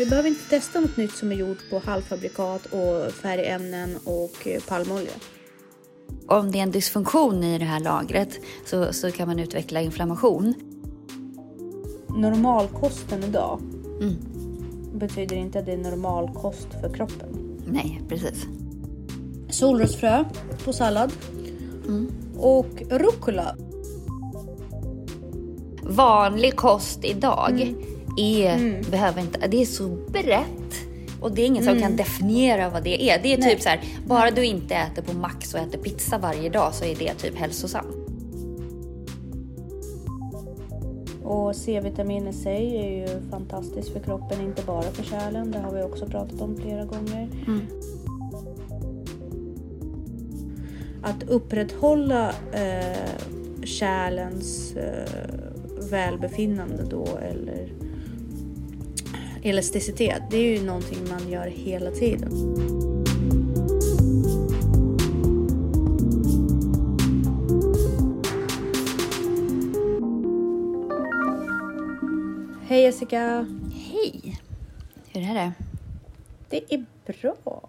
Vi behöver inte testa något nytt som är gjort på halvfabrikat och färgämnen och eh, palmolja. Om det är en dysfunktion i det här lagret så, så kan man utveckla inflammation. Normalkosten idag Mm. betyder inte att det är normalkost för kroppen. Nej, precis. Solrosfrö på sallad. Och rucola. Vanlig kost idag Mm. Är, behöver inte, det är så brett. Och det är ingen som kan definiera vad det är. Det är Mm. Nej. typ så här, bara du inte äter på Max och äter pizza varje dag så är det typ hälsosamt. Och C-vitamin i sig är ju fantastiskt för kroppen, inte bara för kärlen. Det har vi också pratat om flera gånger. Att upprätthålla eh, kärlens eh, välbefinnande då eller elasticitet, det är ju någonting man gör hela tiden. Hej Jessica! Hej! Hur är det? Det är bra.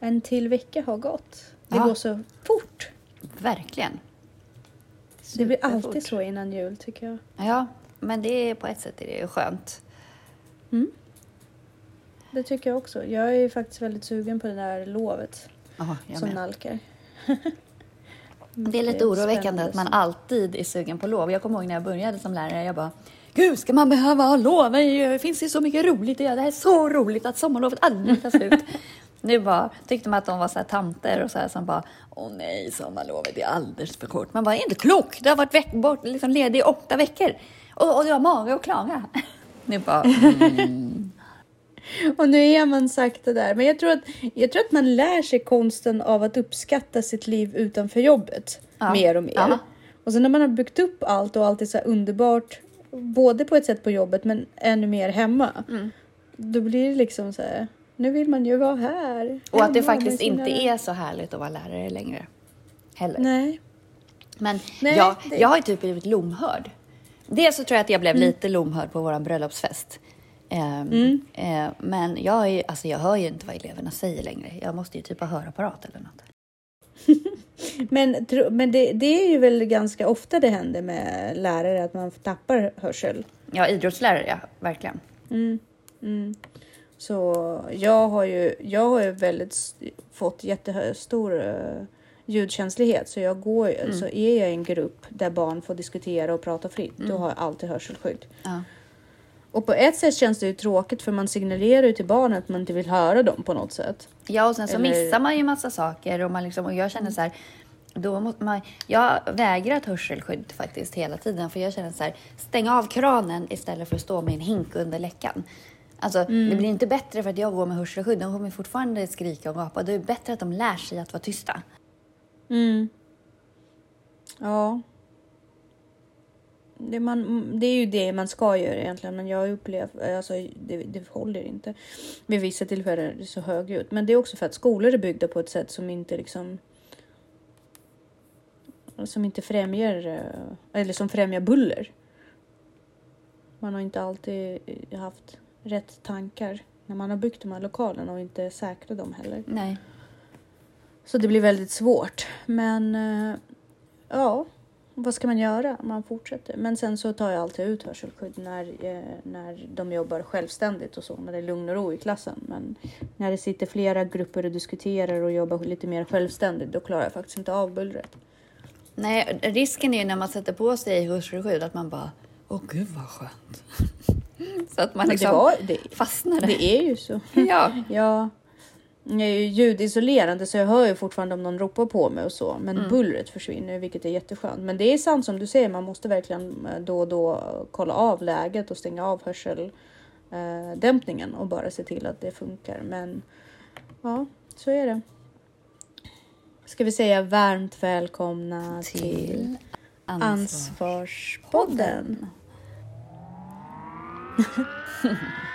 En till vecka har gått. Det Ja. går så fort. Verkligen. Det blir Superfort. alltid så innan jul tycker jag. Ja, men det är på ett sätt är det ju skönt. Det tycker jag också. Jag är ju faktiskt väldigt sugen på det där lovet jag som med. nalkar. Det är lite oroväckande att man alltid är sugen på lov. Jag kommer ihåg när jag började som lärare, jag bara Gud, ska man behöva ha lov? Det finns ju så mycket roligt att göra. Det här är så roligt att sommarlovet aldrig tar slut. nu bara tyckte man att de var så här tanter och så här som bara Åh nej, sommarlovet är alldeles för kort. Man bara, är inte klok. Du har varit veck- bort, liksom ledig i åtta veckor och, och du har mage att klaga. nu bara, mm. Och nu är man sakta där. Men jag tror, att, jag tror att man lär sig konsten av att uppskatta sitt liv utanför jobbet. Ja. Mer och mer. Ja. Och sen när man har byggt upp allt och allt är så underbart. Både på ett sätt på jobbet men ännu mer hemma. Mm. Då blir det liksom så här. Nu vill man ju vara här. Och att det faktiskt sina- inte är så härligt att vara lärare längre. Heller. Nej. Men Nej, jag, det- jag har ju typ blivit lomhörd. Dels så tror jag att jag blev Mm. lite lomhörd på vår bröllopsfest. Ehm, Mm. eh, men jag, är, alltså jag hör ju inte vad eleverna säger längre. Jag måste ju typ ha hörapparat eller något. Men, men det, det är ju väl ganska ofta det händer med lärare att man tappar hörsel. Ja, idrottslärare ja, verkligen. Så jag har ju, jag har ju väldigt fått jättestor uh, ljudkänslighet. Så jag går Mm. så är jag i en grupp där barn får diskutera och prata fritt. Då har jag alltid hörselskydd. Ja. Och på ett sätt känns det ju tråkigt för man signalerar ju till barnen att man inte vill höra dem på något sätt. Ja, och sen så Eller- missar man ju massa saker och, man liksom, och jag känner så här, då måste man, jag vägrar ett hörselskydd faktiskt hela tiden för jag känner så här, stäng av kranen istället för att stå med en hink under läckan. Alltså, det blir inte bättre för att jag går med hörselskydd. De kommer fortfarande skrika och gapa. Det är bättre att de lär sig att vara tysta. Mm. Ja. Det, man, det är ju det man ska göra egentligen, men jag har upplevt alltså det, det håller inte. Vid vissa tillfällen är det så högljutt, men det är också för att skolor är byggda på ett sätt som inte liksom som inte främjar eh, eller som främjar buller. Man har inte alltid eh, haft rätt tankar när man har byggt de här lokalerna och inte säkrat dem heller. Nej. Så det blir väldigt svårt. Men eh, ja, vad ska man göra? Man fortsätter. Men sen så tar jag alltid ut hörselskydd när, eh, när de jobbar självständigt och så, när det är lugn och ro i klassen. Men när det sitter flera grupper och diskuterar och jobbar lite mer självständigt, då klarar jag faktiskt inte av bullret. Nej, risken är ju när man sätter på sig hörselskydd att man bara, åh gud vad skönt. så att man liksom det, var, det, fastnar. det är ju så. Ja. Ja, jag är ju ljudisolerande så jag hör ju fortfarande om någon ropar på mig och så. Men bullret försvinner vilket är jätteskönt. Men det är sant som du säger, man måste verkligen eh, då och då kolla av läget och stänga av hörseldämpningen och bara se till att det funkar. Men ja, så är det. Ska vi säga varmt välkomna till, Till Ansvarspodden.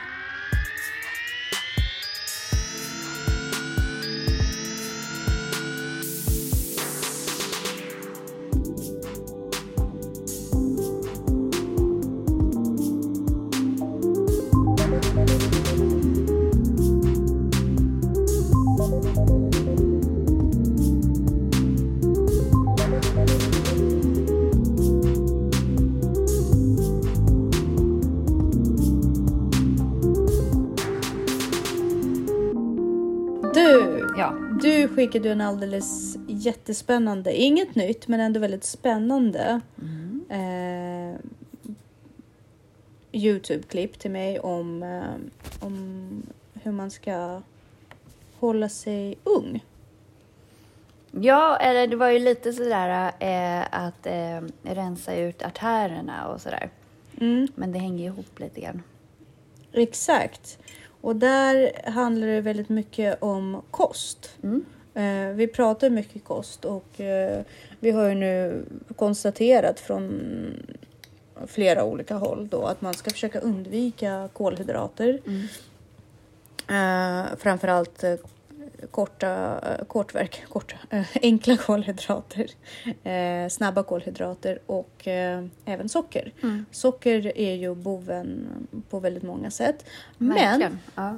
skickade du en alldeles jättespännande, inget nytt men ändå väldigt spännande eh, Youtube-klipp till mig om, eh, om hur man ska hålla sig ung. Ja, eller det var ju lite sådär eh, att eh, rensa ut artärerna och sådär. Mm. Men det hänger ihop lite grann. Exakt. Och där handlar det väldigt mycket om kost. Mm. Eh, vi pratar mycket kost och eh, vi har ju nu konstaterat från flera olika håll då att man ska försöka undvika kolhydrater. Mm. Eh, framförallt korta, kortverk, korta, enkla kolhydrater, snabba kolhydrater och även socker. Mm. Socker är ju boven på väldigt många sätt. Men Verkligen. Ja.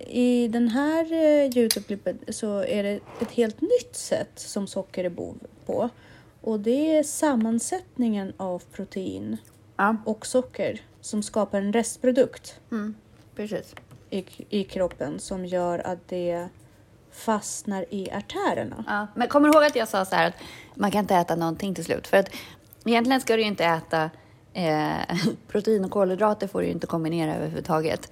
I den här eh, Youtube-klippet så är det ett helt nytt sätt som socker är bov på. Och det är sammansättningen av protein ja. och socker som skapar en restprodukt Mm. Precis. i, i kroppen som gör att det fastnar i artärerna. Ja. Men kommer du ihåg att jag sa så här att man kan inte äta någonting till slut? För att egentligen ska du ju inte äta eh, protein och kolhydrater får du ju inte kombinera överhuvudtaget.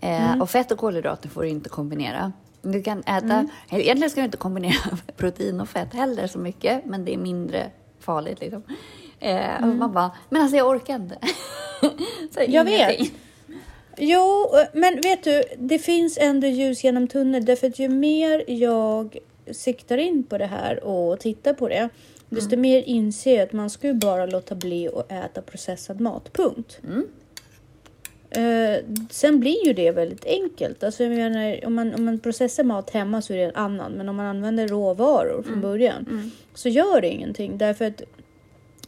Eh, Och fett och kolhydrater får du inte kombinera. Du kan äta, egentligen ska du inte kombinera protein och fett heller så mycket, men det är mindre farligt liksom. Eh, och man bara, men alltså jag orkar inte. så Jag vet. ingenting. Jo, men vet du, det finns ändå ljus genom tunneln därför att ju mer jag siktar in på det här och tittar på det, desto mer inser jag att man ska ju bara låta bli att äta processad mat, punkt. Mm. Eh, sen blir ju det väldigt enkelt. Alltså jag menar, om, man, om man processar mat hemma så är det en annan, men om man använder råvaror från början så gör det ingenting därför att,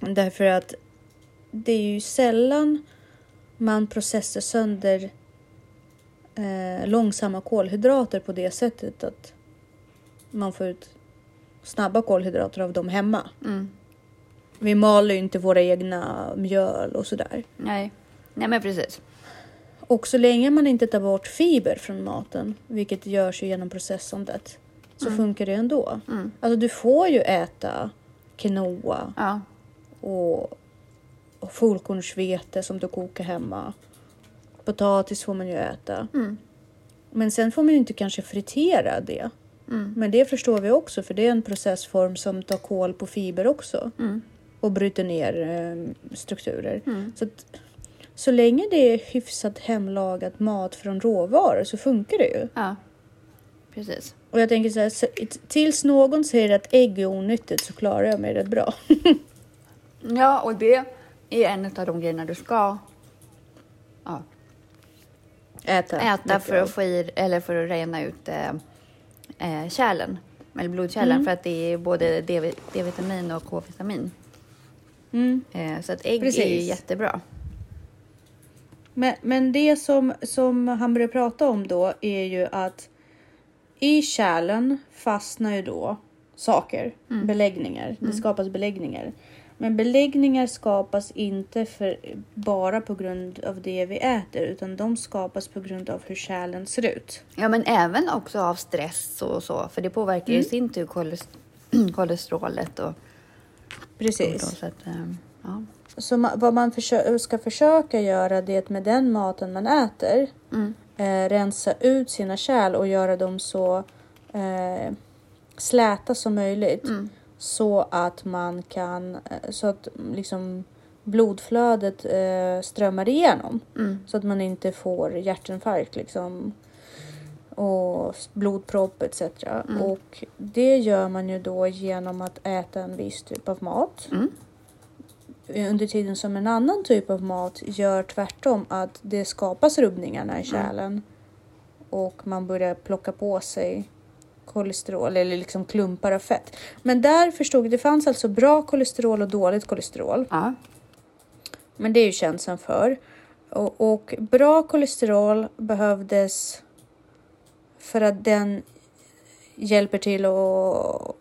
därför att det är ju sällan man processar sönder eh, långsamma kolhydrater på det sättet att man får ut snabba kolhydrater av dem hemma. Mm. Vi maler ju inte våra egna mjöl och sådär. Nej. Nej, men precis. Och så länge man inte tar bort fiber från maten, vilket görs ju genom processandet, så funkar det ändå. Mm. Alltså du får ju äta quinoa Ja. och, och fullkornsvete som du kokar hemma. Potatis får man ju äta. Mm. Men sen får man ju inte kanske fritera det. Mm. Men det förstår vi också för det är en processform som tar kål på fiber också. Mm. Och bryter ner eh, strukturer. Mm. Så, att, så länge det är hyfsat hemlagad mat från råvaror så funkar det ju. Ja. Precis. Och jag tänker så här, så- tills någon säger att ägg är onyttigt så klarar jag mig rätt bra. Ja, och det är en av de grejerna du ska ja, Äta, äta för att få i, eller för att rena ut eh, eh, kärlen, eller blodkärlen, Mm. för att det är både D-vitamin och K-vitamin. Mm. Eh, så att ägg är Precis. jättebra. Men, men det som, som han börjar prata om då är ju att i kärlen fastnar ju då saker, beläggningar. Det skapas beläggningar. Men beläggningar skapas inte för, bara på grund av det vi äter utan de skapas på grund av hur kärlen ser ut. Ja, men även också av stress och så, för det påverkar ju i sin tur kolest- kolesterolet och, och Precis. så att, eh, ja. Så ma- vad man försö- ska försöka göra det med den maten man äter Mm. eh, rensa ut sina kärl och göra dem så eh, släta som möjligt. Mm. Så att man kan, eh, så att liksom blodflödet eh, strömmar igenom. Mm. Så att man inte får hjärtinfarkt liksom. Och blodpropp etc. Mm. Och det gör man ju då genom att äta en viss typ av mat. Mm. Under tiden som en annan typ av mat gör tvärtom att det skapas rubbningarna Mm. i kärlen. Och man börjar plocka på sig kolesterol eller liksom klumpar av fett. Men där förstod det fanns alltså bra kolesterol och dåligt kolesterol. Ja. Men det är ju känt sedan för. Och, och bra kolesterol behövdes för att den hjälper till att,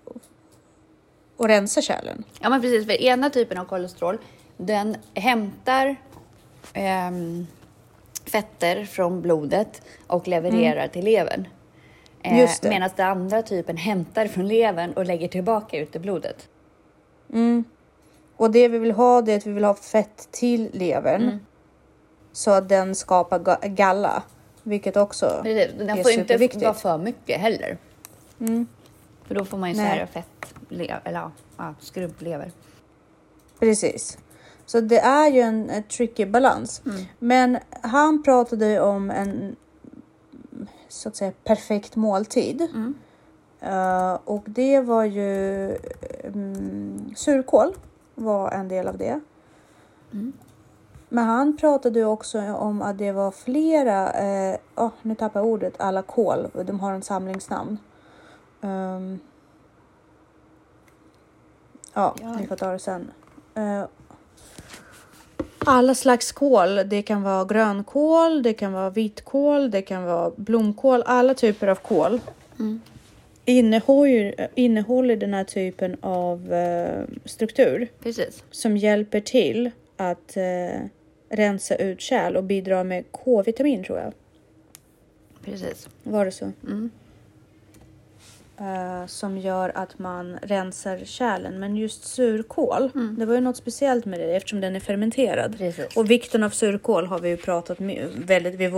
att rensa kärlen. Ja, men precis. För ena typen av kolesterol, den hämtar ehm, fetter från blodet och levererar till levern. Eh, Just det. Medan den andra typen hämtar från levern och lägger tillbaka ut i blodet. Och det vi vill ha det är att vi vill ha fett till levern. Mm. Så att den skapar ga- galla. Vilket också Det är det. Den får inte superviktigt. vara för mycket heller. För då får man ju så Nej. här fett, le- eller ja, ja, skrumplever. Precis. Så det är ju en, en tricky balans. Mm. Men han pratade om en så att säga perfekt måltid. Mm. Eh, och det var ju um, surkål var en del av det. Mm. Men han pratade ju också om att det var flera, eh, åh, nu tappar jag ordet, alla kål, de har en samlingsnamn. Ehm, ja, Ja. vi får ta det sen. Eh, alla slags kål, det kan vara grönkål, det kan vara vitkål, det kan vara blomkål, alla typer av kål Mm. innehåller, innehåller den här typen av eh, struktur Precis. som hjälper till att eh, rensa ut kärl och bidra med K-vitamin tror jag. Precis. Var det så? Mm. Eh, som gör att man rensar kärlen. Men just surkål, Mm. det var ju något speciellt med det eftersom den är fermenterad. Precis. Och vikten av surkål har vi ju pratat väldigt vid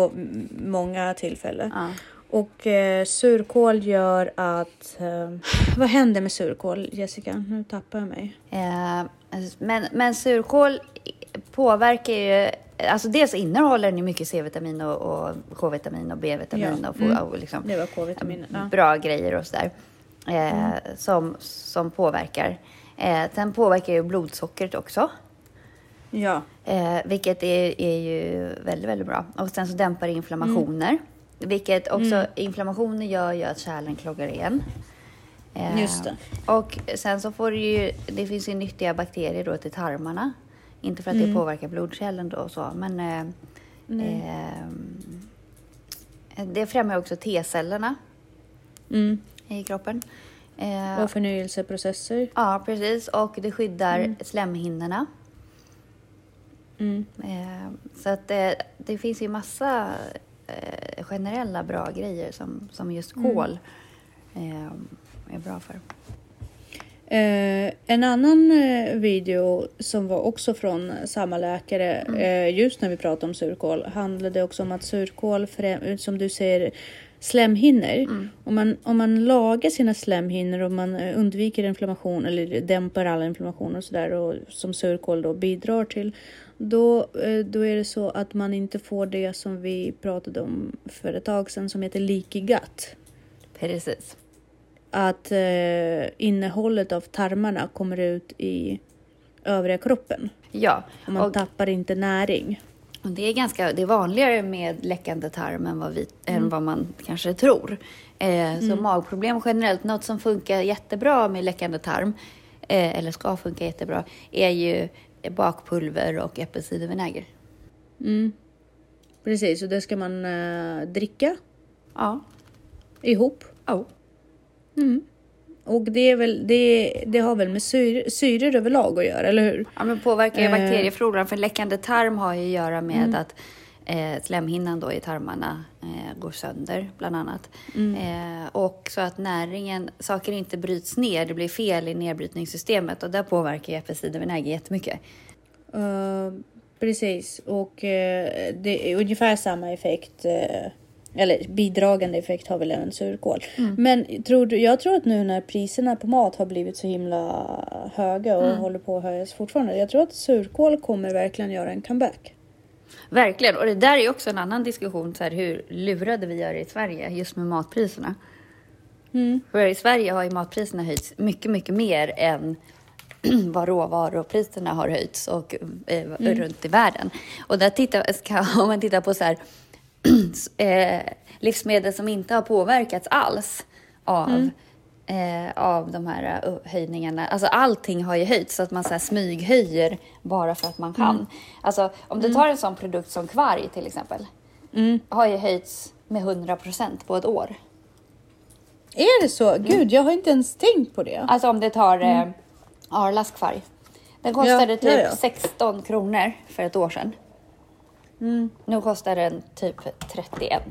många tillfällen. Ja. Och eh, surkål gör att... Eh, vad händer med surkål, Jessica? Nu tappar jag mig. Eh, men, men surkål påverkar ju... Alltså dels innehåller den ju mycket C-vitamin och, och K-vitamin och B-vitamin Ja. och, Mm. och liksom Det var K-vitamin. Ja. bra grejer och sådär. Eh, som, som påverkar. Eh, sen påverkar ju blodsockret också. ja. Eh, vilket är, är ju väldigt, väldigt bra. Och sen så dämpar det inflammationer. Vilket också, inflammationer gör ju att kärlen kloggar igen. Eh, Just det. Och sen så får det ju, det finns ju nyttiga bakterier då till tarmarna. Inte för att det påverkar blodkärlen då och så, men eh, eh, det främjar också T-cellerna Mm. i kroppen. Eh, Och förnyelseprocesser. ja, precis. Och det skyddar slemhinnorna. Mm. Eh, så att det, det finns ju massa eh, generella bra grejer som, som just kol eh, är bra för. Eh, en annan eh, video som var också från samma läkare, eh, just när vi pratade om surkål, handlade också om att surkål, som du säger, slemhinnor. Om, man, om man lagar sina slemhinnor och man eh, undviker inflammation eller dämpar alla inflammationer och sådär och som surkål då bidrar till, då, eh, då är det så att man inte får det som vi pratade om för ett tag sedan som heter leaky gut Precis. Att eh, innehållet av tarmarna kommer ut i övriga kroppen. Ja, Och man och, tappar inte näring. och det är ganska det är vanligare med läckande tarm än vad, vi, än vad man kanske tror. Eh, Så magproblem generellt, något som funkar jättebra med läckande tarm, eh, eller ska funka jättebra, är ju bakpulver och äppelcidervinäger. Mm. Precis, och det ska man eh, dricka Ja. ihop. Oh. Och det, är väl, det, det har väl med syre, syror överlag att göra, eller hur? Ja, men påverkar ju Eh. bakteriefloran. För läckande tarm har ju att göra med att eh, slemhinnan då i tarmarna eh, går sönder, bland annat. Eh, och så att näringen, saker inte bryts ner, det blir fel i nedbrytningssystemet. Och där påverkar ju äppelcidervinäger jättemycket. Eh, precis, och eh, det är ungefär samma effekt. eh, eller bidragande effekt har väl även surkål. Men tror du, jag tror att nu när priserna på mat har blivit så himla höga och håller på att höjas fortfarande. Jag tror att surkål kommer verkligen göra en comeback. Verkligen. Och det där är också en annan diskussion, så här, hur lurade vi är i Sverige just med matpriserna. För i Sverige har ju matpriserna höjts mycket, mycket mer än vad råvarupriserna har höjts och, eh, runt i världen. Och där tittar, ska, om man tittar på så här, eh, livsmedel som inte har påverkats alls av, eh, av de här eh, höjningarna. Alltså allting har ju höjts så att man så här smyghöjer bara för att man kan. Alltså om du tar en sån produkt som kvarg till exempel. Har ju höjts med 100 procent på ett år. Är det så? Gud, jag har inte ens tänkt på det. Alltså om det tar eh, Arlas kvarg. Den kostade Ja, typ ja, ja. 16 kronor för ett år sedan. Nu kostar den typ 31.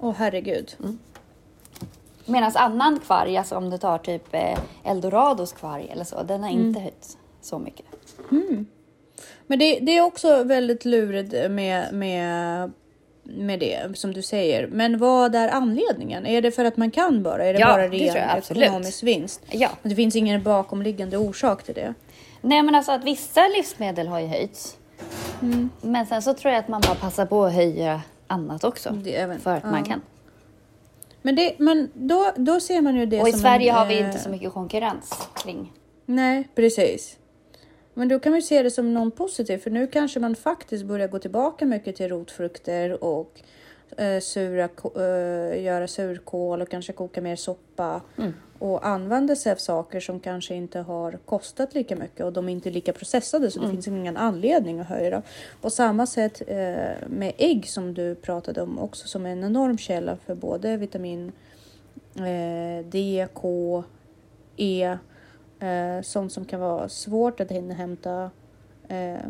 Åh herregud. Medan annan kvarg, alltså om du tar typ eh, Eldorados kvarg eller så, den har inte höjts så mycket. Men det, det är också väldigt lurigt med, med, med det som du säger. Men vad är anledningen? Är det för att man kan bara? Är det Ja, bara det ren absolut. ekonomisk vinst? Ja. Det finns ingen bakomliggande orsak till det. Nej men alltså att vissa livsmedel har ju höjts. Mm. Men sen så tror jag att man bara passar på att höja annat också. Även- för att man ja. kan. Men, det, men då, då ser man ju det Och i som Sverige en, har vi eh, inte så mycket konkurrens kring. Nej, precis. Men då kan man se det som något positivt, för nu kanske man faktiskt börjar gå tillbaka mycket till rotfrukter och eh, sura, eh, göra surkål och kanske koka mer soppa Mm. Och använda sig av saker som kanske inte har kostat lika mycket och de är inte lika processade så det finns ingen anledning att höja dem. På samma sätt eh, med ägg som du pratade om också som är en enorm källa för både vitamin eh, D, K, E, eh, sånt som kan vara svårt att inhämta eh,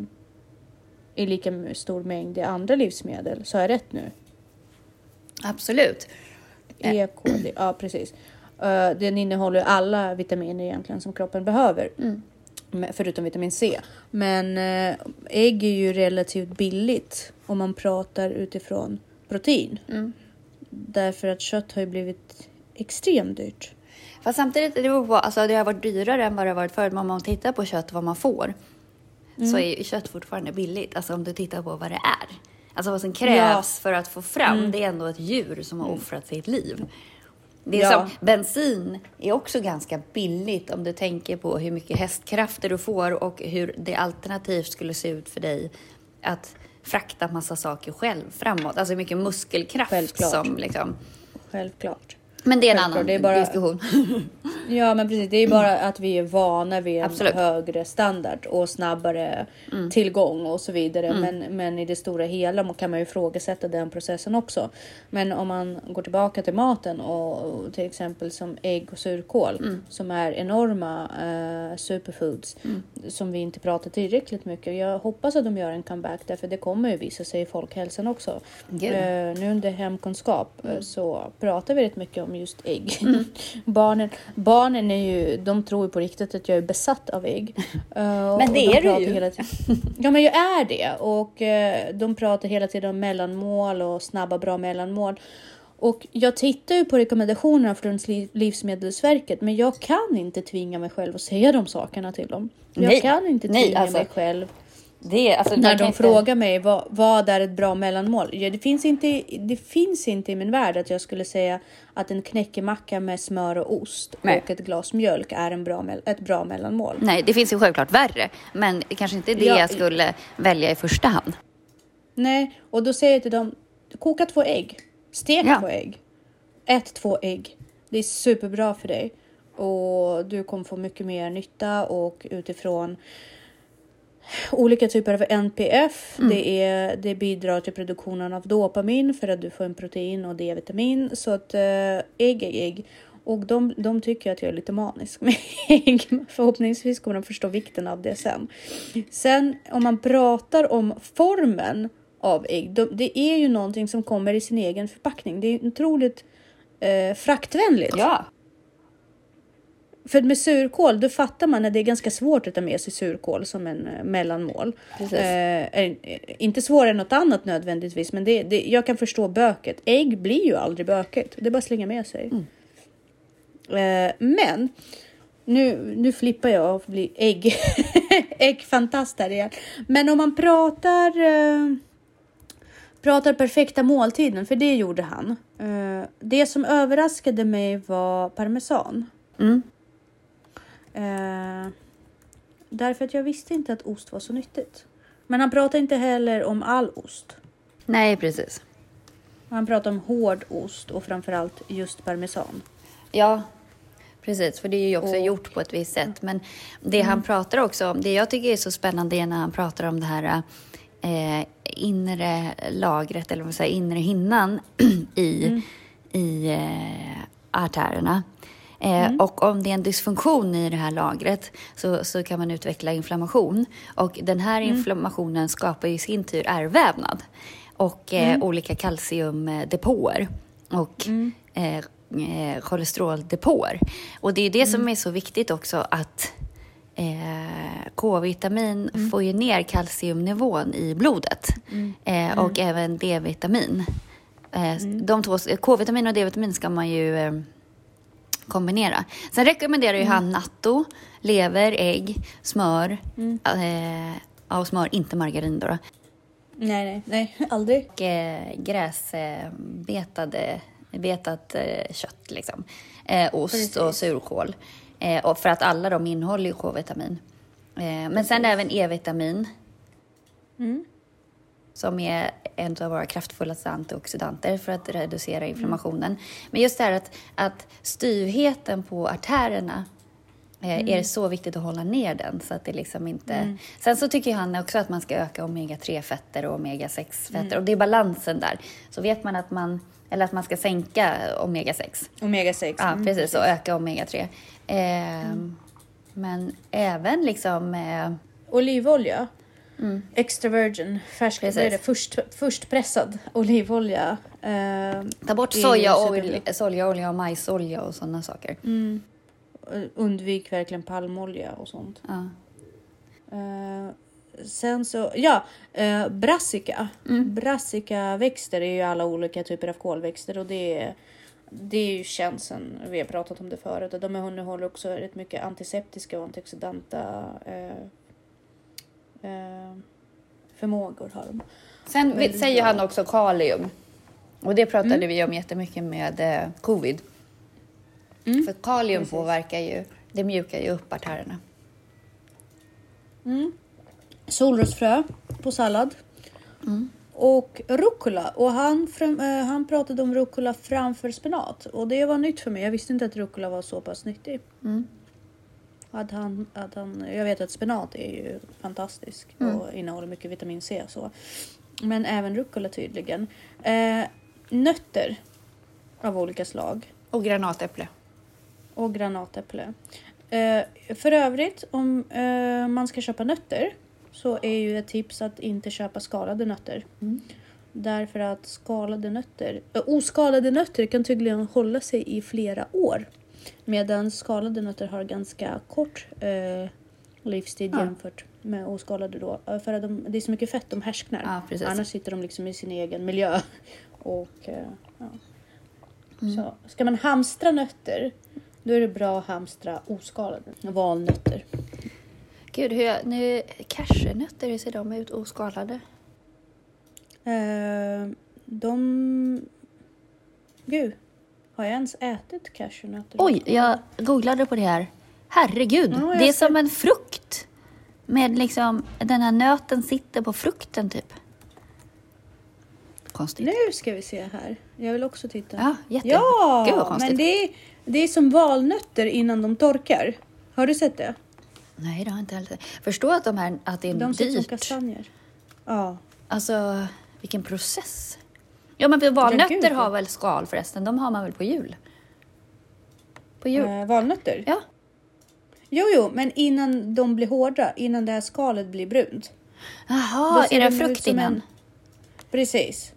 i lika stor mängd i andra livsmedel. Så är jag rätt nu? Absolut. E, K, D, ja precis. Eh, den innehåller alla vitaminer egentligen som kroppen behöver. Men- Förutom vitamin C. Men eh, ägg är ju relativt billigt om man pratar utifrån protein. Därför att kött har ju blivit extremt dyrt. Fast samtidigt, det, på, alltså det har varit dyrare än vad det har varit förut. Men om man tittar på kött, vad man får, Mm. så är kött fortfarande billigt. Alltså om du tittar på vad det är. Alltså vad som krävs för att få fram, Mm. det är ändå ett djur som har offrat sitt liv. Det är Ja. som, bensin är också ganska billigt om du tänker på hur mycket hästkrafter du får och hur det alternativt skulle se ut för dig att frakta massa saker själv framåt. Alltså hur mycket muskelkraft Självklart. som liksom... Självklart. Men det är en Självklart, annan det är bara- diskussion. Ja, men precis. Det är bara att vi är vana vid en Absolut. högre standard och snabbare tillgång och så vidare. Men, men i det stora hela kan man ju ifrågasätta den processen också. Men om man går tillbaka till maten och, och till exempel som ägg och surkål som är enorma eh, superfoods som vi inte pratar tillräckligt mycket. Jag hoppas att de gör en comeback därför det kommer ju visa sig i folkhälsan också. Eh, nu under hemkunskap eh, så pratar vi rätt mycket om just ägg. barnen, barnen är ju, de tror ju på riktigt att jag är besatt av ägg. Eh, Men det de är du ju. Hela tiden. Ja men jag är det och eh, de pratar hela tiden om mellanmål och snabba bra mellanmål. Och jag tittar ju på rekommendationerna från Liv- Livsmedelsverket men jag kan inte tvinga mig själv att säga de sakerna till dem. Jag Nej. kan inte Nej, tvinga alltså, mig själv Det, alltså, när de inte- frågar mig vad, vad är ett bra mellanmål? Ja, det, finns inte, det finns inte i min värld att jag skulle säga att en knäckemacka med smör och ost Nej. och ett glas mjölk är en bra, ett bra mellanmål. Nej, det finns ju självklart värre. Men kanske inte det Ja, jag skulle välja i första hand. Nej, och då säger jag till dem, koka två ägg, stek Ja. två ägg, ät två ägg. Det är superbra för dig och du kommer få mycket mer nytta och utifrån olika typer av NPF. Det, är, det bidrar till produktionen av dopamin för att du får en protein och D-vitamin. Så att äh, ägg är ägg. Och de, de tycker att jag är lite manisk med ägg. Förhoppningsvis kommer de förstå vikten av det sen. Sen om man pratar om formen av ägg. De, det är ju någonting som kommer i sin egen förpackning. Det är otroligt eh, fraktvänligt. Ja. För med surkål, då fattar man att det är ganska svårt att ta med sig surkål som en eh, mellanmål. Eh, eh, inte svårare än något annat nödvändigtvis, men det, det, jag kan förstå böket. Ägg blir ju aldrig böket, det är bara att slänga med sig. Eh, men nu, nu flippar jag och blir ägg, äggfantast här igen. Men om man pratar eh, pratar perfekta måltiden, för det gjorde han. Eh, det som överraskade mig var parmesan. Mm. Eh, därför att jag visste inte att ost var så nyttigt. Men han pratar inte heller om all ost. Nej, precis. Han pratar om hård ost och framförallt just parmesan. Ja, precis. För det är ju också Och- gjort på ett visst sätt. Men det han pratar också om, det jag tycker är så spännande är när han pratar om det här eh, inre lagret, eller vad man säger, inre hinnan i, i eh, artärerna. Eh, Och om det är en dysfunktion i det här lagret så, så kan man utveckla inflammation. Och den här inflammationen skapar i sin tur ärrvävnad och eh, olika kalciumdepåer. Och eh, eh, kolesteroldepåer. Och det är det som är så viktigt också att eh, K-vitamin får ju ner kalciumnivån i blodet eh, och även D-vitamin. De två, K-vitamin och D-vitamin ska man ju kombinera. Sen rekommenderar ju han natto, lever, ägg, smör. Eh, ja, och smör, inte margarin då. då. Nej, nej, nej, aldrig. Och eh, gräsbetade betat eh, kött, liksom. Eh, ost Precis. och surkål. Eh, och för att alla de innehåller ju K-vitamin. Eh, men sen även E-vitamin. Mm. Som är en av våra kraftfullaste antioxidanter för att reducera Mm. inflammationen. Men just det här att, att styvheten på artärerna eh, Mm. är det så viktigt att hålla ner den så att det liksom inte... Sen så tycker han också att man ska öka omega-3-fetter och omega-6-fetter Mm. och det är balansen där. Så vet man att man, eller att man ska sänka omega-6. Omega 6. Ja, precis, och öka omega-3. Eh, Men även liksom... Eh, Olivolja. Extra virgin, färsk, vad är det? Först, först pressad olivolja. Eh, ta bort sojaolja, sojaolja och majsolja och sådana saker. undvik verkligen palmolja och sånt. Ja. Eh, sen så, ja, uh, brassica. Mm. Brassica-växter är ju alla olika typer av kolväxter och det är, det är ju känt sen, vi har pratat om det förut, de innehåller också rätt mycket antiseptiska och antioxidanta eh, eh, förmågor har de. Sen säger han också kalium. Och det pratade vi om jättemycket med eh, covid. För kalium Precis. påverkar ju, det mjukar ju upp artärerna. Solrosfrö på sallad. Och rucola. Och han, eh, han pratade om rucola framför spenat. Och det var nytt för mig. Jag visste inte att rucola var så pass nyttig. Att han, att han, jag vet att spenat är ju fantastisk och innehåller mycket vitamin C. Så. Men även rucola tydligen. Eh, nötter av olika slag. Och granatäpple. och granatäpple. Eh, för övrigt, om eh, man ska köpa nötter så är ju ett tips att inte köpa skalade nötter. Därför att skalade nötter, eh, oskalade nötter kan tydligen hålla sig i flera år. Medan skalade nötter har ganska kort eh, livstid Ja. jämfört med oskalade då. Eh, För att de, det är så mycket fett, de härsknar. Ja. Annars sitter de liksom i sin egen miljö. Och, eh, ja. Så ska man hamstra nötter, då är det bra att hamstra oskalade valnötter. Gud, hur jag, nu, cashewnötter, hur ser de ut oskalade? Eh, de... Gud, har jag ens ätit cashewnötter? Oj, jag googlade på det här. Herregud, Ja, det är ser- som en frukt. Med liksom, den här nöten sitter på frukten typ. Konstigt. Nu ska vi se här. Jag vill också titta. Ja, jätte. Ja, Gud vad men det är, det är som valnötter innan de torkar. Har du sett det? Nej, det har jag inte heller. Förstå att, de här, att det är De ser ut som dyrt. kastanjer. Ja. Alltså, vilken process. Ja, men valnötter gud, har väl skal förresten? De har man väl på jul? På jul? Eh, valnötter? Ja. Jo, jo, men innan de blir hårda, innan det här skalet blir brunt. Jaha, är det frukt innan? en- Precis.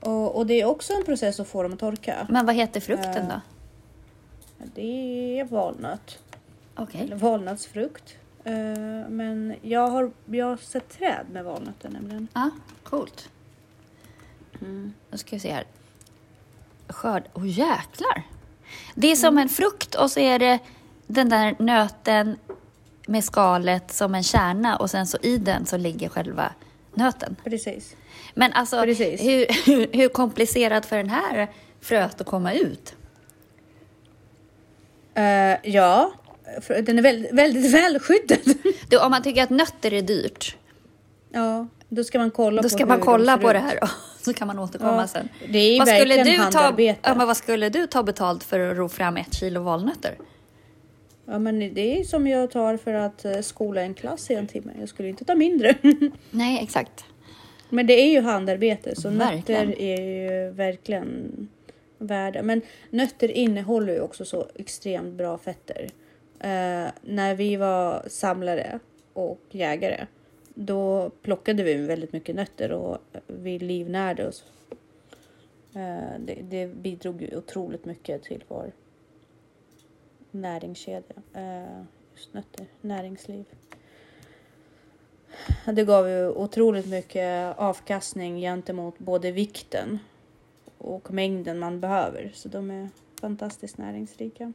Och, och det är också en process att få dem att torka. Men vad heter frukten då? Det är valnöt. Eller valnötsfrukt. Eh, men jag har, jag har sett träd med valnötter nämligen. Ja, coolt. Då ska vi se här. Skörd. Åh jäklar! Det är som en frukt och så är det den där nöten med skalet som en kärna och sen så i den så ligger själva nöten. Precis. Men alltså, Precis. hur, hur, hur komplicerat för den här fröet att komma ut? Eh, ja, den är väldigt, väldigt välskyddad. Du, om man tycker att nötter är dyrt, ja, då ska man kolla då på ska man hur kolla de på det här och så kan man återkomma Ja, sen. det är vad skulle, du ta, handarbete. ja, men vad skulle du ta betalt för att ro fram ett kilo valnötter? Ja, men det är som jag tar för att eh, skola en klass i en timme. Jag skulle inte ta mindre. Nej, exakt. Men det är ju handarbete så Verkligen. nötter är ju verkligen värda. Men nötter innehåller ju också så extremt bra fetter. Eh, när vi var samlare och jägare då plockade vi väldigt mycket nötter och vi livnärde oss eh, det, det bidrog ju otroligt mycket till vår näringskedja. Eh, just nötter, näringsliv. Det gav ju otroligt mycket avkastning gentemot både vikten och mängden man behöver. Så de är fantastiskt näringsrika.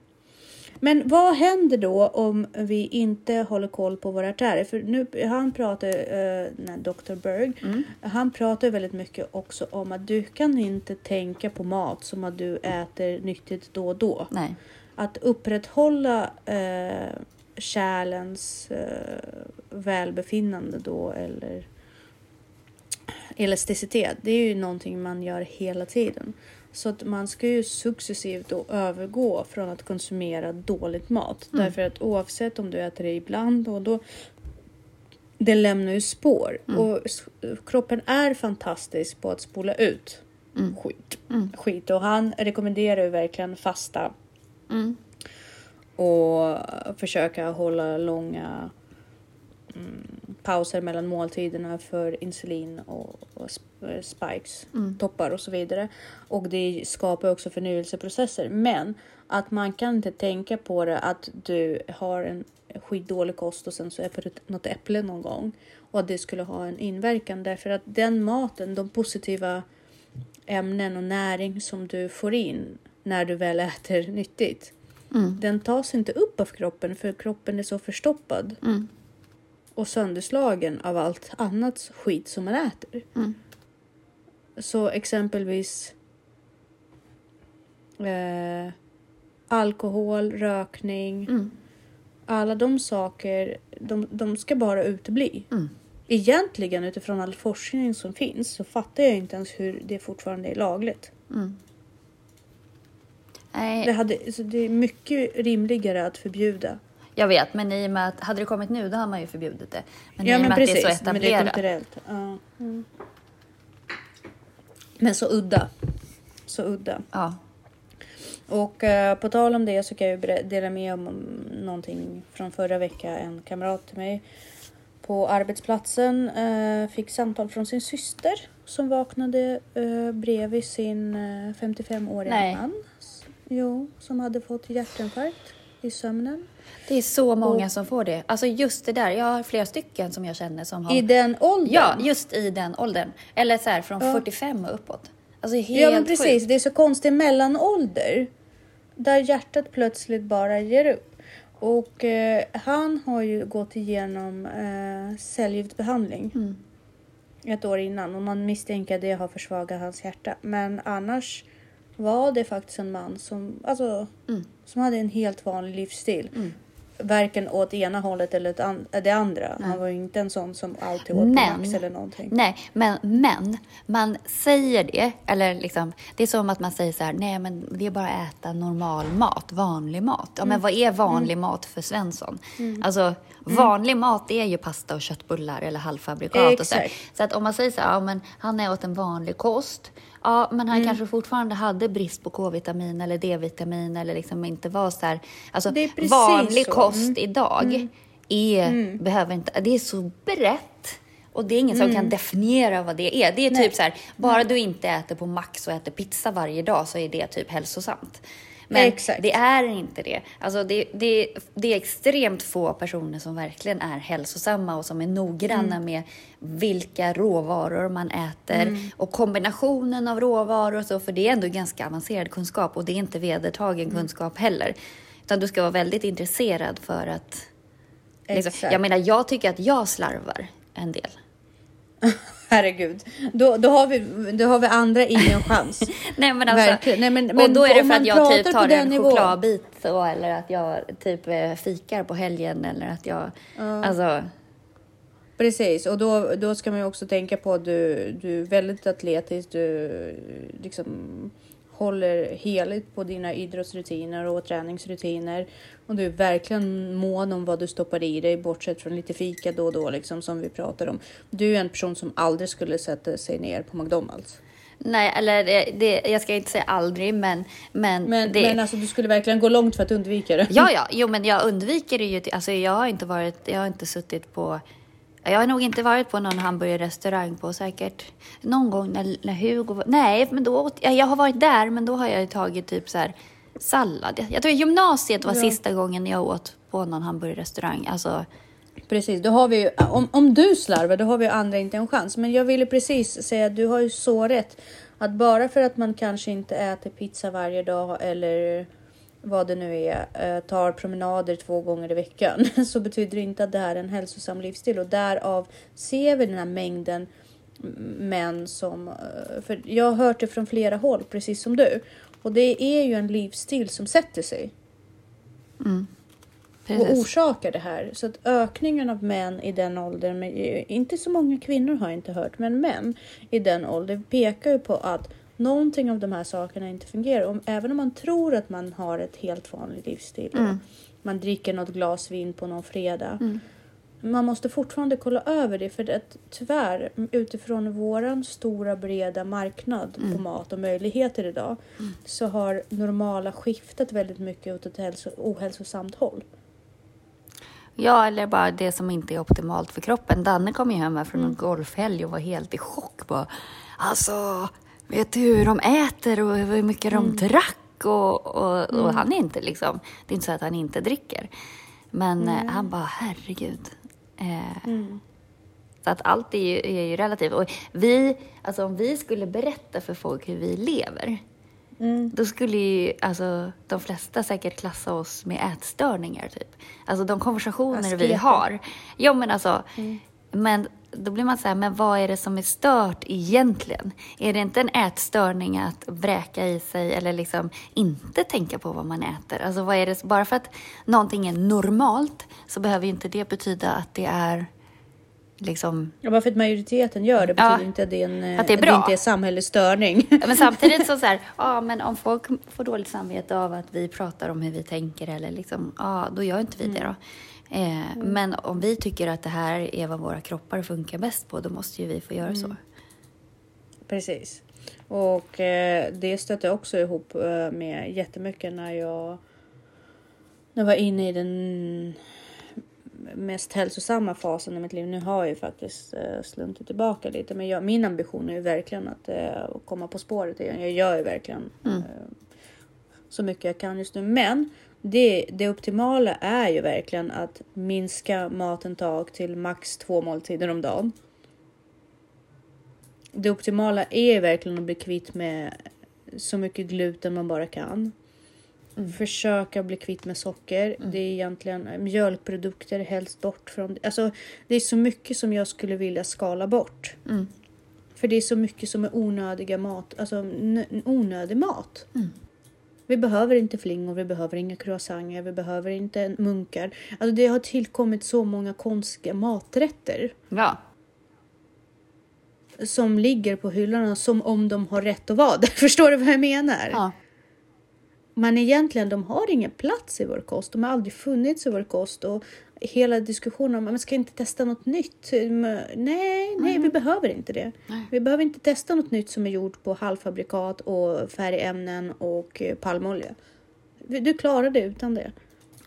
Men vad händer då om vi inte håller koll på våra artärer? För nu, han pratar, eh, nej, Dr. Berg, Mm. han pratar väldigt mycket också om att du kan inte tänka på mat som att du äter nyttigt då och då. Nej. Att upprätthålla eh, kärlens eh, välbefinnande då eller elasticitet. Det är ju någonting man gör hela tiden. Så att man ska ju successivt då övergå från att konsumera dåligt mat. Mm. Därför att oavsett om du äter det ibland och då det lämnar ju spår. Mm. Och kroppen är fantastisk på att spola ut Mm. skit. Mm. skit. Och han rekommenderar ju verkligen fasta Mm. och försöka hålla långa mm, pauser mellan måltiderna för insulin och, och sp- spikes, Mm. toppar och så vidare. Och det skapar också förnyelseprocesser. Men att man kan inte tänka på det att du har en skitdålig kost och sen så äter du något äpple någon gång och att det skulle ha en inverkan därför att den maten, de positiva ämnen och näring som du får in när du väl äter nyttigt Mm. den tas inte upp av kroppen för kroppen är så förstoppad Mm. Och sönderslagen av allt annat skit som man äter. Mm. Så exempelvis eh, alkohol, rökning, Mm. alla de saker, de, de ska bara utebli. Mm. Egentligen utifrån all forskning som finns så fattar jag inte ens hur det fortfarande är lagligt. Mm. Nej, Det, hade, så det är mycket rimligare att förbjuda. Jag vet, men i och med att hade det kommit nu då har man ju förbjudit det. Men ja i och men med precis, att det är så men det är etablerat. kulturellt. Ja. Mm. Men så udda. Så udda. Ja. Och eh, på tal om det så kan jag ju dela med om någonting från förra veckan. En kamrat till mig på arbetsplatsen eh, fick samtal från sin syster som vaknade eh, bredvid sin eh, 55-åriga Nej. man. Jo, som hade fått hjärtinfarkt i sömnen. Det är så många Och- som får det. Alltså just det där, jag har flera stycken som jag känner som har... I den åldern. Ja, just i den åldern. Eller så här från Ja. 45 och uppåt. Alltså helt Ja men precis, sjukt. det är så konstig mellanålder. Där hjärtat plötsligt bara ger upp. Och eh, han har ju gått igenom eh, cellgiftsbehandling Mm. ett år innan och man misstänker att det har försvagat hans hjärta. Men annars var det faktiskt en man som, alltså, Mm. som hade en helt vanlig livsstil. Mm. Varken åt ena hållet eller an- det andra. Han var ju inte en sån som alltid åt på Men- max eller någonting. Nej, men, men man säger det, eller liksom, det är som att man säger så här, nej men det är bara att äta normal mat, vanlig mat. Ja Mm. men vad är vanlig mat för Svensson? Alltså vanlig mat är ju pasta och köttbullar eller halvfabrikat och så. Exakt. Så att om man säger så här, ja men han är åt en vanlig kost, ja men Mm. han kanske fortfarande hade brist på K-vitamin eller D-vitamin eller liksom inte var så här, alltså vanlig så. kost Mm. idag är, behöver inte, det är så brett. Och det är ingen som kan definiera vad det är. Det är Mm. Nej. typ så här, bara du inte äter på Max och äter pizza varje dag så är det typ hälsosamt. Men Exakt. det är inte det. Alltså det, det, det är extremt få personer som verkligen är hälsosamma och som är noggranna Mm. med vilka råvaror man äter Mm. och kombinationen av råvaror och så, för det är ändå ganska avancerad kunskap och det är inte vedertagen Mm. kunskap heller. Utan du ska vara väldigt intresserad för att... Liksom, jag menar, jag tycker att jag slarvar en del. Herregud, då, då, har vi, då har vi andra ingen chans. Nej men alltså, Verkligen. Nej, men- och men då är det för att jag typ tar en nivån. chokladbit så, eller att jag typ eh, fikar på helgen eller att jag... Alltså, Precis, och då, då ska man ju också tänka på att du, du är väldigt atletisk. Du liksom håller heligt på dina idrottsrutiner och träningsrutiner. Och du är verkligen mån om vad du stoppar i dig, bortsett från lite fika då och då, liksom, som vi pratar om. Du är en person som aldrig skulle sätta sig ner på McDonalds. nej, eller det, det, jag ska inte säga aldrig, men... Men, Men, det, men alltså, du skulle verkligen gå långt för att undvika det. Ja, ja, jo men jag undviker det ju. Alltså jag har inte varit, jag har inte suttit på Jag har nog inte varit på någon hamburgerrestaurang på säkert någon gång när, när Hugo var... Nej, men då åt, jag har varit där, men då har jag tagit typ så här sallad. Jag tror gymnasiet var Ja. sista gången jag åt på någon hamburgerrestaurang. Alltså, Precis, då har vi ju, om, om du slarvar då har vi andra inte en chans. Men jag ville precis säga att du har ju så rätt. Att bara för att man kanske inte äter pizza varje dag eller vad det nu är, eh, tar promenader två gånger i veckan så betyder det inte att det här är en hälsosam livsstil och därav ser vi den här mängden män som, eh, för jag har hört det från flera håll precis som du och det är ju en livsstil som sätter sig och precis. orsakar det här. Så att ökningen av män i den åldern, inte så många kvinnor har jag inte hört, men män i den åldern pekar ju på att någonting av de här sakerna inte fungerar. Och även om man tror att man har ett helt vanligt livsstil, och man dricker något glas vin på någon fredag. Man måste fortfarande kolla över det för att tyvärr utifrån våran stora breda marknad på mat och möjligheter idag så har normala skiftat väldigt mycket åt ett hälso- ohälsosamt håll. Ja, eller bara det som inte är optimalt för kroppen. Danne kom ju hem från en golfhelg och var helt i chock. Bara, alltså, vet du hur de äter och hur mycket de drack? Och, och, och han är inte liksom, det är inte så att han inte dricker. Men eh, han bara, herregud. Eh, Så att allt är ju, är ju relativt. Och vi, alltså om vi skulle berätta för folk hur vi lever, då skulle ju alltså, de flesta säkert klassa oss med ätstörningar. Typ. Alltså de konversationer vi har. Ja, men alltså, men då blir man så här, men vad är det som är stört egentligen? Är det inte en ätstörning att vräka i sig eller liksom inte tänka på vad man äter? Alltså vad är det, bara för att någonting är normalt så behöver ju inte det betyda att det är liksom Ja, bara för att majoriteten gör det betyder Ja, inte att det är en eh, att det är bra. inte är samhällets störning. Ja, Men samtidigt så, så här, ja men om folk får dåligt samvete av att vi pratar om hur vi tänker eller liksom, ja då gör inte vi det då. Eh, Men om vi tycker att det här är vad våra kroppar funkar bäst på, då måste ju vi få göra så. Precis. Och eh, det stötte också ihop eh, med jättemycket när jag, när jag var inne i den mest hälsosamma fasen i mitt liv. Nu har jag ju faktiskt eh, sluntit tillbaka lite, men jag, min ambition är ju verkligen att eh, komma på spåret igen. Jag gör ju verkligen eh, så mycket jag kan just nu. Men det, det optimala är ju verkligen att minska matintag till max två måltider om dagen. Det optimala är verkligen att bli kvitt med så mycket gluten man bara kan. Försöka bli kvitt med socker. Det är egentligen mjölkprodukter helst bort från. Alltså, det är så mycket som jag skulle vilja skala bort. För det är så mycket som är onödiga mat, alltså onödig mat. Vi behöver inte flingor, vi behöver inga croissanter, vi behöver inte munkar. Alltså det har tillkommit så många konstiga maträtter Ja. som ligger på hyllorna som om de har rätt att vara där. Förstår du vad jag menar? ja. Men egentligen, de har ingen plats i vår kost. De har aldrig funnits i vår kost. Och hela diskussionen om man ska inte testa något nytt. Men Nej, nej, vi behöver inte det. Vi behöver inte testa något nytt som är gjort på halvfabrikat och färgämnen och eh, palmolja. Du klarar det utan det.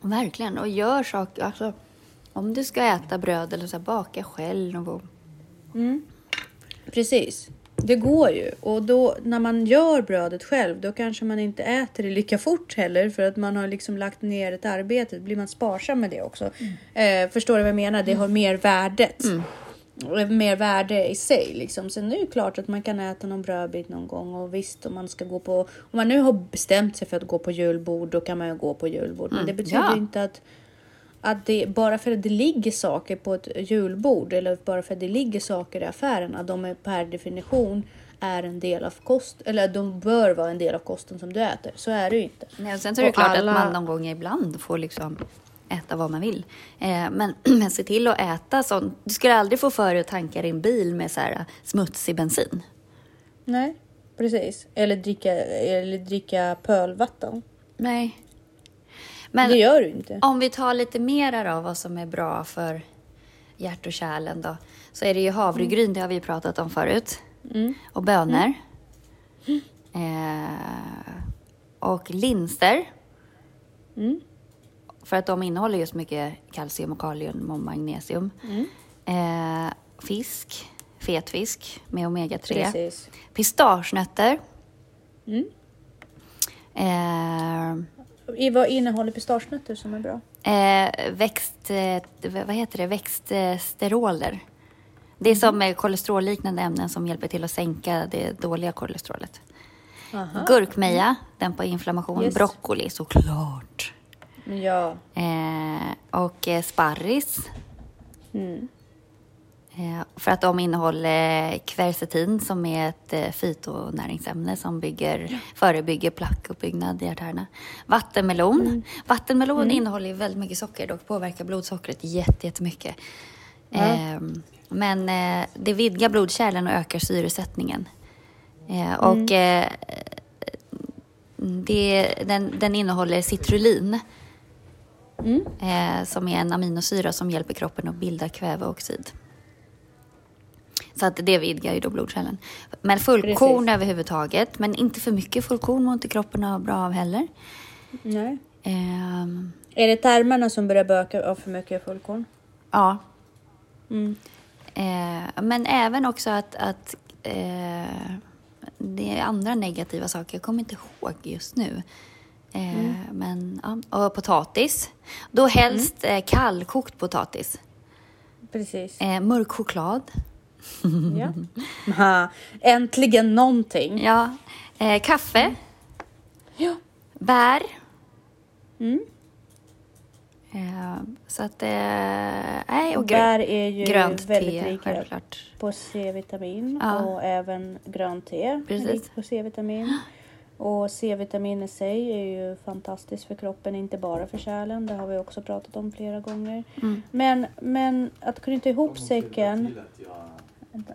Verkligen. Och gör saker, alltså om du ska äta bröd eller så här, baka själv någon gång. Precis. Det går ju. Och då när man gör brödet själv då kanske man inte äter det lika fort heller för att man har liksom lagt ner ett arbete. Då blir man sparsam med det också. Eh, förstår du vad jag menar? Det har mer värdet. Eh, Mer värde i sig liksom. Sen är det klart att man kan äta någon brödbit någon gång och visst om man ska gå på. Om man nu har bestämt sig för att gå på julbord då kan man ju gå på julbord. Men det betyder Ja. inte att att det, bara för att det ligger saker på ett julbord eller bara för att det ligger saker i affären, att de är per definition är en del av kost eller de bör vara en del av kosten som du äter. Så är det ju inte. Nej, och sen så är det Och klart alla- att man någon gång ibland får liksom äta vad man vill. Eh, men, men se till att äta sånt. Du skulle aldrig få för dig att tanka din bil med så här smutsig bensin. Nej, precis. Eller dricka, eller dricka pölvatten. Nej. Men det gör du inte. om vi tar lite mer av vad som är bra för hjärt och kärlen då. Så är det ju havregryn, det har vi pratat om förut. Och bönor. Eh, och linser. För att de innehåller just mycket kalcium och kalium och magnesium. Eh, fisk, fetfisk med omega-3. Precis. Pistagenötter. Mm. Eh, vad innehåller pistagenötter som är bra? eh, växt, eh, vad heter det? Växtsteroler. Det är som eh, kolesterolliknande ämnen som hjälper till att sänka det dåliga kolesterolet. Aha. Gurkmeja, den på inflammation. Yes. Broccoli såklart. Ja. Eh, och eh, sparris. Mm. Eh, för att de innehåller kvercetin som är ett eh, fytonäringsämne som bygger, förebygger plackuppbyggnad i artärerna. Vattenmelon. Vattenmelon innehåller ju väldigt mycket socker, dock påverkar blodsockret jätte- jättemycket. Eh, men eh, det vidgar blodkärlen och ökar syresättningen. Eh, och eh, det, den, den innehåller citrulin. Eh, som är en aminosyra som hjälper kroppen att bilda kväveoxid. Så att det vidgar ju då blodkärlen. Men fullkorn Precis. överhuvudtaget, men inte för mycket fullkorn mår inte kroppen bra av heller. Nej. Ehm, Är det tarmarna som börjar böka av för mycket fullkorn? ja, Mm. Eh, men även också att, att eh, det är andra negativa saker. Jag kommer inte ihåg just nu. Eh, men, ja. Och potatis. Då helst eh, kallkokt potatis. Precis. Eh, mörk choklad. Ja. Ha, Äntligen någonting. Ja. Eh, kaffe. Ja. Bär. Mm. Eh, så att... Eh, nej, och grö- Bär är ju grönt väldigt te, rika självklart. på C-vitamin Ja. och även grönt te Precis. på C-vitamin. Och C-vitamin i sig är ju fantastiskt för kroppen, inte bara för kärlen. Det har vi också pratat om flera gånger. Mm. Men, men att knyta ihop säcken. Vänta.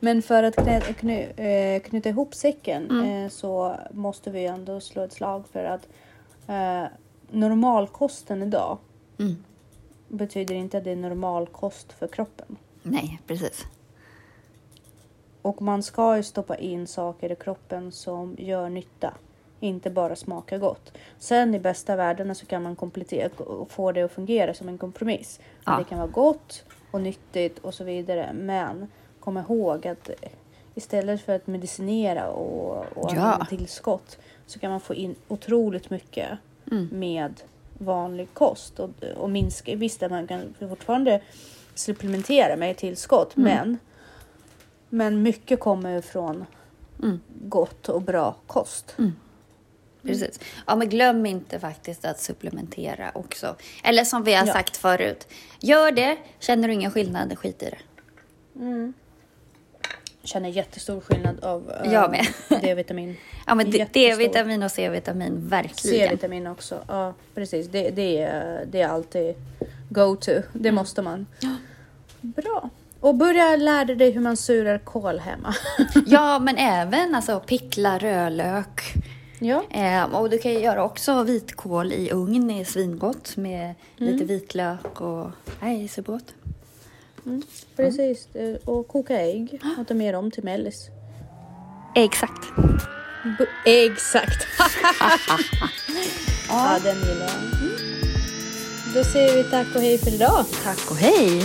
Men för att knä, kny, eh, knyta ihop säcken Mm. eh, så måste vi ändå slå ett slag för att eh, normalkosten idag Mm. betyder inte att det är normalkost för kroppen. Nej, precis. Och man ska ju stoppa in saker i kroppen som gör nytta. Inte bara smaka gott. Sen i bästa världarna så kan man komplettera och få det att fungera som en kompromiss. Ja. Det kan vara gott och nyttigt och så vidare. Men kom ihåg att istället för att medicinera och, och Ja. använda tillskott så kan man få in otroligt mycket Mm. med vanlig kost. Och, och minska, visst man kan fortfarande supplementera med tillskott Mm. men men mycket kommer från Mm. gott och bra kost. Precis. Ja, men glöm inte faktiskt att supplementera också. Eller som vi har Ja. sagt förut, gör det. Känner du ingen skillnad, skit i det. Känner jättestor skillnad av med. D-vitamin. Ja, men. D-vitamin och C-vitamin, verkligen. C-vitamin också. Ja, precis. Det, det, är, det är alltid go-to. Det Mm. måste man. Bra. Och börja lära dig hur man surar kål hemma. Ja, men även alltså pickla rödlök. Ja. Eh, och du kan ju göra också vitkål i ugn, det är svingott med Mm. lite vitlök och... Nej, supergott. Precis. Eh, Och koka ägg och ta med dem till mellis. Exakt. B- exakt. ja, den gillar jag. Mm. Då säger vi tack och hej för idag. Tack och hej!